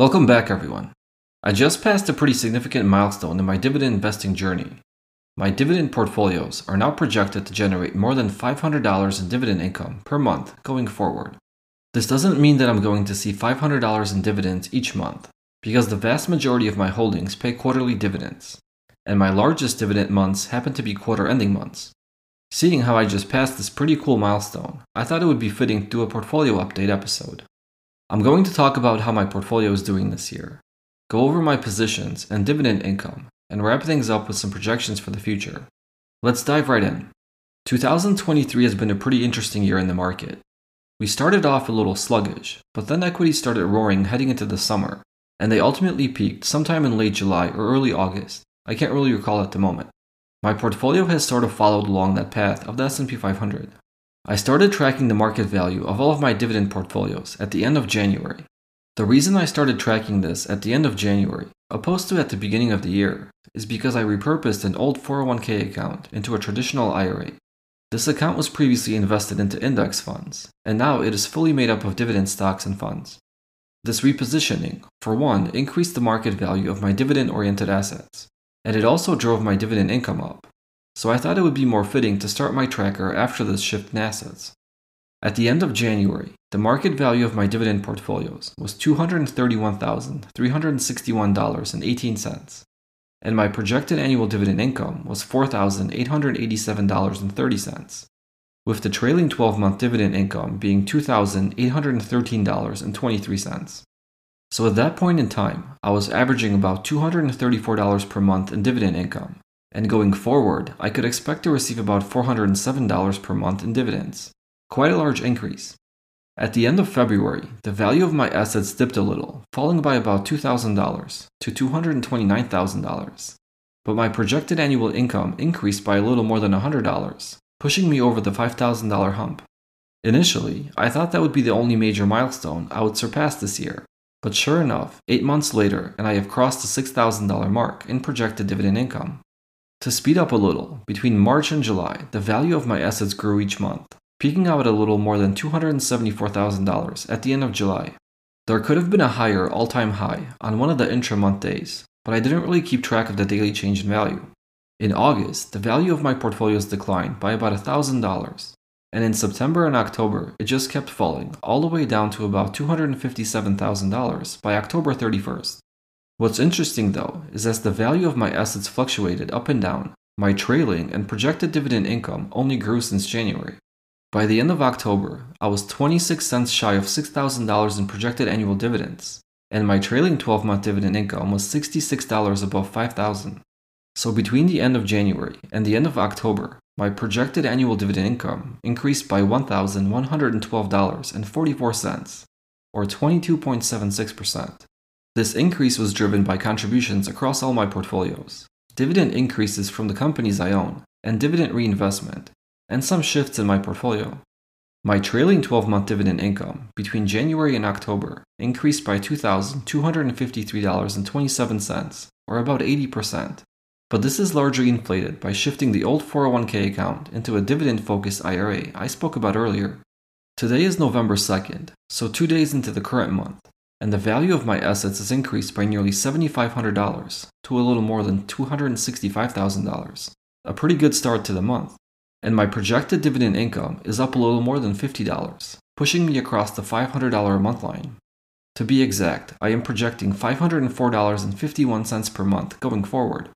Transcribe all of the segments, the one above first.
Welcome back, everyone. I just passed a pretty significant milestone in my dividend investing journey. My dividend portfolios are now projected to generate more than $500 in dividend income per month going forward. This doesn't mean that I'm going to see $500 in dividends each month, because the vast majority of my holdings pay quarterly dividends, and my largest dividend months happen to be quarter ending months. Seeing how I just passed this pretty cool milestone, I thought it would be fitting to do a portfolio update episode. I'm going to talk about how my portfolio is doing this year, go over my positions and dividend income, and wrap things up with some projections for the future. Let's dive right in. 2023 has been a pretty interesting year in the market. We started off a little sluggish, but then equities started roaring heading into the summer, and they ultimately peaked sometime in late July or early August. I can't really recall at the moment. My portfolio has sort of followed along that path of the S&P 500. I started tracking the market value of all of my dividend portfolios at the end of January. The reason I started tracking this at the end of January, opposed to at the beginning of the year, is because I repurposed an old 401k account into a traditional IRA. This account was previously invested into index funds, and now it is fully made up of dividend stocks and funds. This repositioning, for one, increased the market value of my dividend oriented assets, and it also drove my dividend income up. So I thought it would be more fitting to start my tracker after this shift in assets. At the end of January, the market value of my dividend portfolios was $231,361.18, and my projected annual dividend income was $4,887.30, with the trailing 12 month dividend income being $2,813.23. So at that point in time, I was averaging about $234 per month in dividend income, and going forward, I could expect to receive about $407 per month in dividends. Quite a large increase. At the end of February, the value of my assets dipped a little, falling by about $2,000 to $229,000. But my projected annual income increased by a little more than $100, pushing me over the $5,000 hump. Initially, I thought that would be the only major milestone I would surpass this year, but sure enough, 8 months later, and I have crossed the $6,000 mark in projected dividend income. To speed up a little, between March and July, the value of my assets grew each month, peaking out at a little more than $274,000 at the end of July. There could have been a higher all time high on one of the intra month days, but I didn't really keep track of the daily change in value. In August, the value of my portfolios declined by about $1,000, and in September and October, it just kept falling, all the way down to about $257,000 by October 31st. What's interesting though is as the value of my assets fluctuated up and down, my trailing and projected dividend income only grew since January. By the end of October, I was 26 cents shy of $6,000 in projected annual dividends, and my trailing 12 month dividend income was $66 above $5,000. So between the end of January and the end of October, my projected annual dividend income increased by $1,112.44, or 22.76%. This increase was driven by contributions across all my portfolios, dividend increases from the companies I own, and dividend reinvestment, and some shifts in my portfolio. My trailing 12 month dividend income between January and October increased by $2,253.27, or about 80%. But this is largely inflated by shifting the old 401k account into a dividend focused IRA I spoke about earlier. Today is November 2nd, so two days into the current month, and the value of my assets has increased by nearly $7,500 to a little more than $265,000. A pretty good start to the month. And my projected dividend income is up a little more than $50, pushing me across the $500 a month line. To be exact, I am projecting $504.51 per month going forward.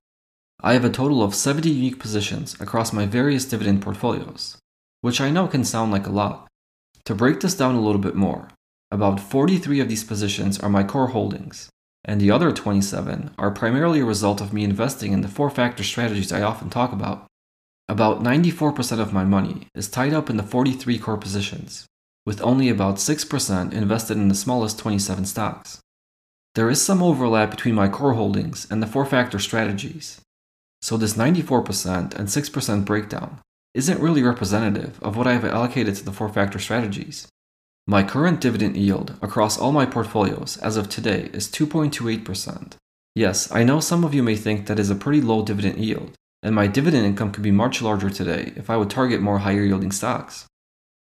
I have a total of 70 unique positions across my various dividend portfolios, which I know can sound like a lot. To break this down a little bit more, about 43 of these positions are my core holdings, and the other 27 are primarily a result of me investing in the four factor strategies I often talk about. About 94% of my money is tied up in the 43 core positions, with only about 6% invested in the smallest 27 stocks. There is some overlap between my core holdings and the four factor strategies, so this 94% and 6% breakdown isn't really representative of what I have allocated to the four factor strategies. My current dividend yield across all my portfolios as of today is 2.28%. Yes, I know some of you may think that is a pretty low dividend yield, and my dividend income could be much larger today if I would target more higher yielding stocks.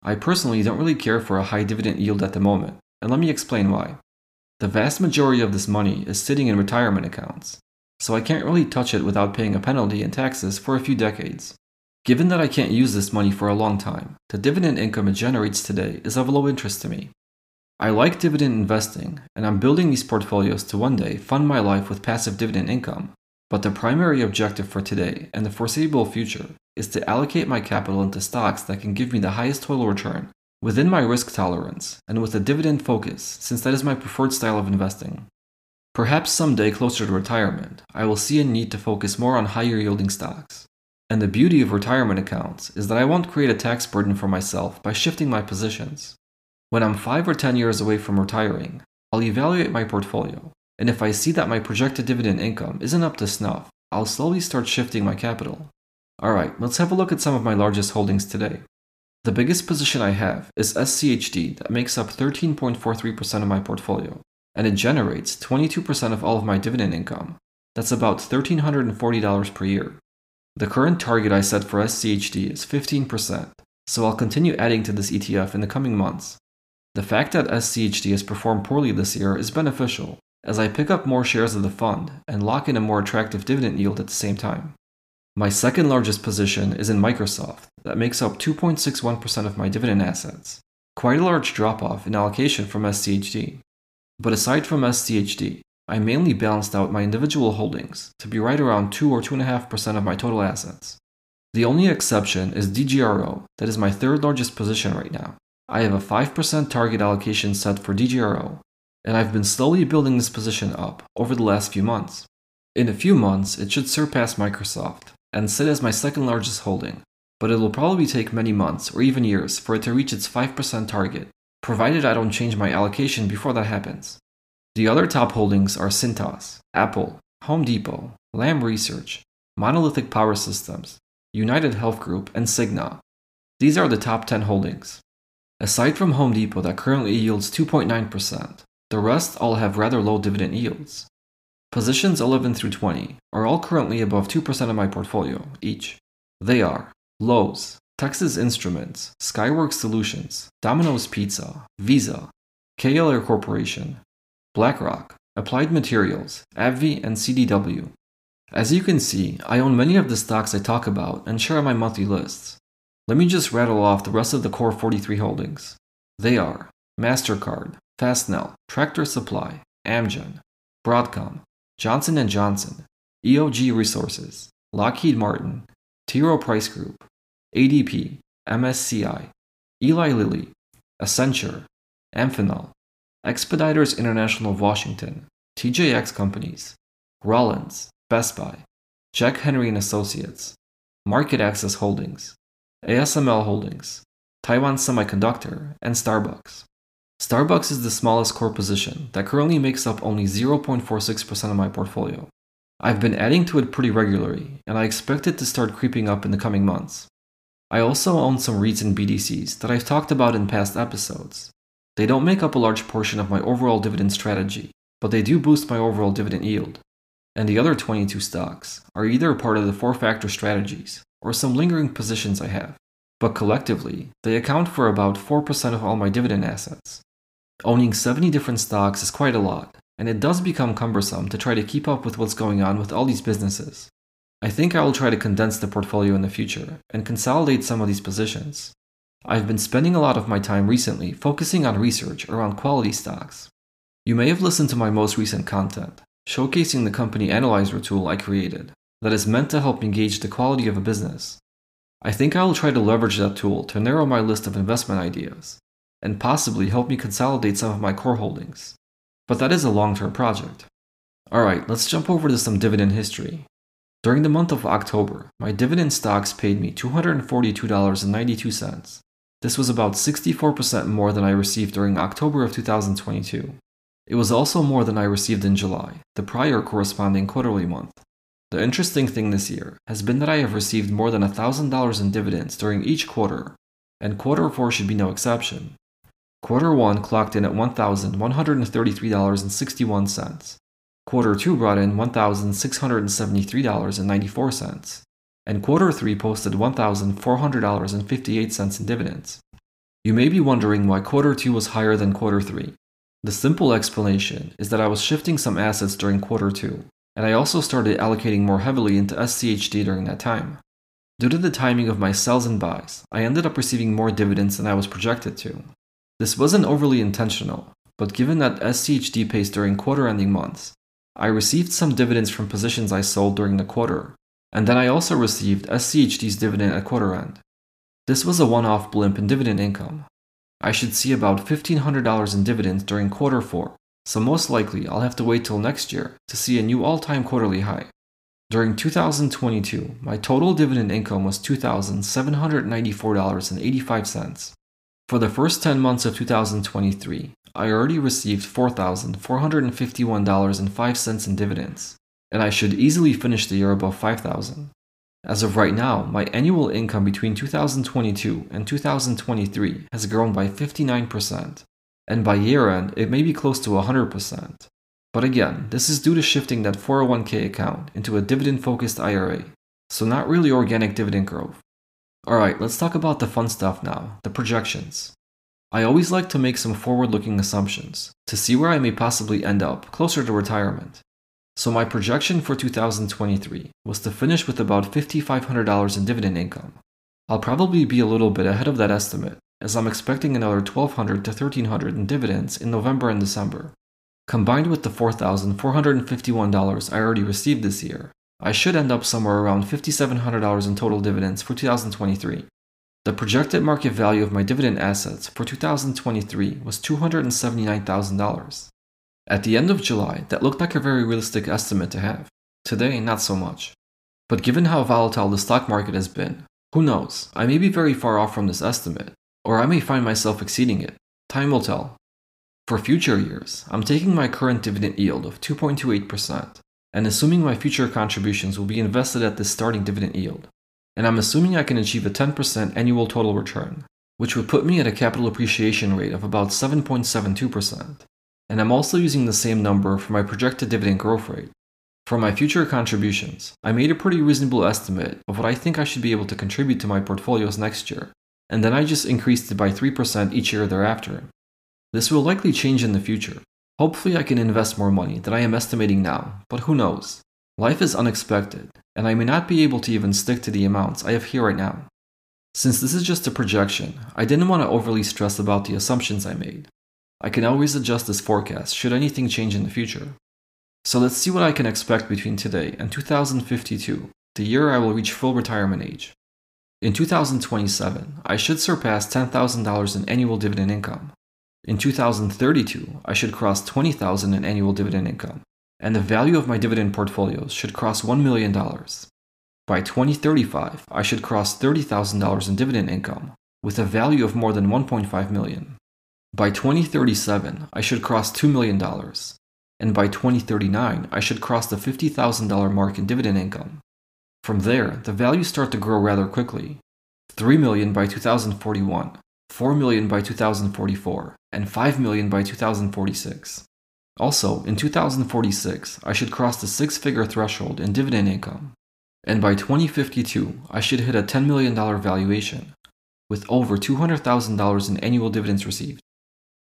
I personally don't really care for a high dividend yield at the moment, and let me explain why. The vast majority of this money is sitting in retirement accounts, so I can't really touch it without paying a penalty and taxes for a few decades. Given that I can't use this money for a long time, the dividend income it generates today is of low interest to me. I like dividend investing, and I'm building these portfolios to one day fund my life with passive dividend income. But the primary objective for today and the foreseeable future is to allocate my capital into stocks that can give me the highest total return within my risk tolerance and with a dividend focus, since that is my preferred style of investing. Perhaps someday closer to retirement, I will see a need to focus more on higher yielding stocks. And the beauty of retirement accounts is that I won't create a tax burden for myself by shifting my positions. When I'm 5 or 10 years away from retiring, I'll evaluate my portfolio, and if I see that my projected dividend income isn't up to snuff, I'll slowly start shifting my capital. Alright, let's have a look at some of my largest holdings today. The biggest position I have is SCHD that makes up 13.43% of my portfolio, and it generates 22% of all of my dividend income. That's about $1,340 per year. The current target I set for SCHD is 15%, so I'll continue adding to this ETF in the coming months. The fact that SCHD has performed poorly this year is beneficial, as I pick up more shares of the fund and lock in a more attractive dividend yield at the same time. My second largest position is in Microsoft, that makes up 2.61% of my dividend assets. Quite a large drop off in allocation from SCHD. But aside from SCHD, I mainly balanced out my individual holdings to be right around 2 or 2.5% of my total assets. The only exception is DGRO, that is my third largest position right now. I have a 5% target allocation set for DGRO, and I've been slowly building this position up over the last few months. In a few months, it should surpass Microsoft and sit as my second largest holding, but it will probably take many months or even years for it to reach its 5% target, provided I don't change my allocation before that happens. The other top holdings are Cintas, Apple, Home Depot, Lam Research, Monolithic Power Systems, United Health Group, and Cigna. These are the top 10 holdings. Aside from Home Depot that currently yields 2.9%, the rest all have rather low dividend yields. Positions 11 through 20 are all currently above 2% of my portfolio each. They are Lowe's, Texas Instruments, Skyworks Solutions, Domino's Pizza, Visa, KLA Corporation, BlackRock, Applied Materials, AbbVie, and CDW. As you can see, I own many of the stocks I talk about and share on my monthly lists. Let me just rattle off the rest of the core 43 holdings. They are MasterCard, Fastenal, Tractor Supply, Amgen, Broadcom, Johnson & Johnson, EOG Resources, Lockheed Martin, T. Rowe Price Group, ADP, MSCI, Eli Lilly, Accenture, Amphenol, Expeditors International Washington, TJX Companies, Rollins, Best Buy, Jack Henry and Associates, MarketAxess Holdings, ASML Holdings, Taiwan Semiconductor, and Starbucks. Starbucks is the smallest core position that currently makes up only 0.46% of my portfolio. I've been adding to it pretty regularly, and I expect it to start creeping up in the coming months. I also own some REITs and BDCs that I've talked about in past episodes, they don't make up a large portion of my overall dividend strategy, but they do boost my overall dividend yield. And the other 22 stocks are either part of the four factor strategies or some lingering positions I have, but collectively, they account for about 4% of all my dividend assets. Owning 70 different stocks is quite a lot, and it does become cumbersome to try to keep up with what's going on with all these businesses. I think I will try to condense the portfolio in the future and consolidate some of these positions, I've been spending a lot of my time recently focusing on research around quality stocks. You may have listened to my most recent content, showcasing the company analyzer tool I created that is meant to help me gauge the quality of a business. I think I will try to leverage that tool to narrow my list of investment ideas and possibly help me consolidate some of my core holdings. But that is a long term project. Alright, let's jump over to some dividend history. During the month of October, my dividend stocks paid me $242.92, this was about 64% more than I received during October of 2022. It was also more than I received in July, the prior corresponding quarterly month. The interesting thing this year has been that I have received more than $1,000 in dividends during each quarter, and quarter 4 should be no exception. Quarter 1 clocked in at $1,133.61. Quarter 2 brought in $1,673.94 and quarter 3 posted $1,400.58 in dividends. You may be wondering why quarter 2 was higher than quarter 3. The simple explanation is that I was shifting some assets during quarter two, and I also started allocating more heavily into SCHD during that time. Due to the timing of my sells and buys, I ended up receiving more dividends than I was projected to. This wasn't overly intentional, but given that SCHD pays during quarter ending months, I received some dividends from positions I sold during the quarter, and then I also received SCHD's dividend at quarter end. This was a one off blimp in dividend income. I should see about $1,500 in dividends during quarter four, so most likely I'll have to wait till next year to see a new all time quarterly high. During 2022, my total dividend income was $2,794.85. For the first 10 months of 2023, I already received $4,451.05 in dividends, and I should easily finish the year above 5000 As of right now, my annual income between 2022 and 2023 has grown by 59%, and by year end, it may be close to 100%. But again, this is due to shifting that 401k account into a dividend focused IRA, so not really organic dividend growth. Alright, let's talk about the fun stuff now the projections. I always like to make some forward looking assumptions to see where I may possibly end up closer to retirement. So, my projection for 2023 was to finish with about $5,500 in dividend income. I'll probably be a little bit ahead of that estimate, as I'm expecting another $1,200 to $1,300 in dividends in November and December. Combined with the $4,451 I already received this year, I should end up somewhere around $5,700 in total dividends for 2023. The projected market value of my dividend assets for 2023 was $279,000. At the end of July, that looked like a very realistic estimate to have. Today, not so much. But given how volatile the stock market has been, who knows, I may be very far off from this estimate, or I may find myself exceeding it. Time will tell. For future years, I'm taking my current dividend yield of 2.28% and assuming my future contributions will be invested at this starting dividend yield. And I'm assuming I can achieve a 10% annual total return, which would put me at a capital appreciation rate of about 7.72%. And I'm also using the same number for my projected dividend growth rate. For my future contributions, I made a pretty reasonable estimate of what I think I should be able to contribute to my portfolios next year, and then I just increased it by 3% each year thereafter. This will likely change in the future, Hopefully, I can invest more money than I am estimating now, but who knows? Life is unexpected, and I may not be able to even stick to the amounts I have here right now. Since this is just a projection, I didn't want to overly stress about the assumptions I made. I can always adjust this forecast should anything change in the future. So let's see what I can expect between today and 2052, the year I will reach full retirement age. In 2027, I should surpass $10,000 in annual dividend income, in 2032, I should cross $20,000 in annual dividend income, and the value of my dividend portfolios should cross $1 million. By 2035, I should cross $30,000 in dividend income, with a value of more than 1.5 million. By 2037, I should cross $2 million, and by 2039, I should cross the $50,000 mark in dividend income. From there, the values start to grow rather quickly. 3 million by 2041, 4 million by 2044, and 5 million by 2046. Also, in 2046, I should cross the six figure threshold in dividend income. And by 2052, I should hit a $10 million valuation, with over $200,000 in annual dividends received.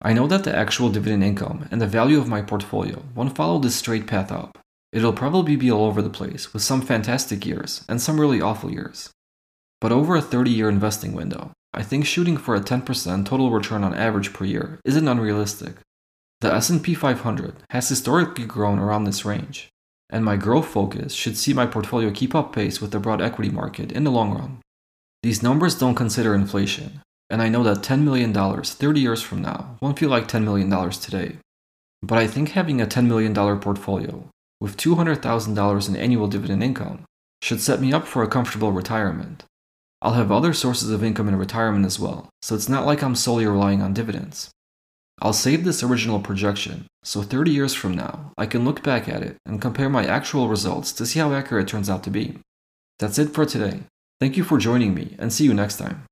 I know that the actual dividend income and the value of my portfolio won't follow this straight path up. It'll probably be all over the place, with some fantastic years and some really awful years. But over a 30 year investing window, I think shooting for a 10% total return on average per year isn't unrealistic. The S&P 500 has historically grown around this range, and my growth focus should see my portfolio keep up pace with the broad equity market in the long run. These numbers don't consider inflation, and I know that $10 million 30 years from now won't feel like $10 million today. But I think having a $10 million portfolio with $200,000 in annual dividend income should set me up for a comfortable retirement. I'll have other sources of income in retirement as well, so it's not like I'm solely relying on dividends. I'll save this original projection, so 30 years from now, I can look back at it and compare my actual results to see how accurate it turns out to be. That's it for today. Thank you for joining me, and see you next time.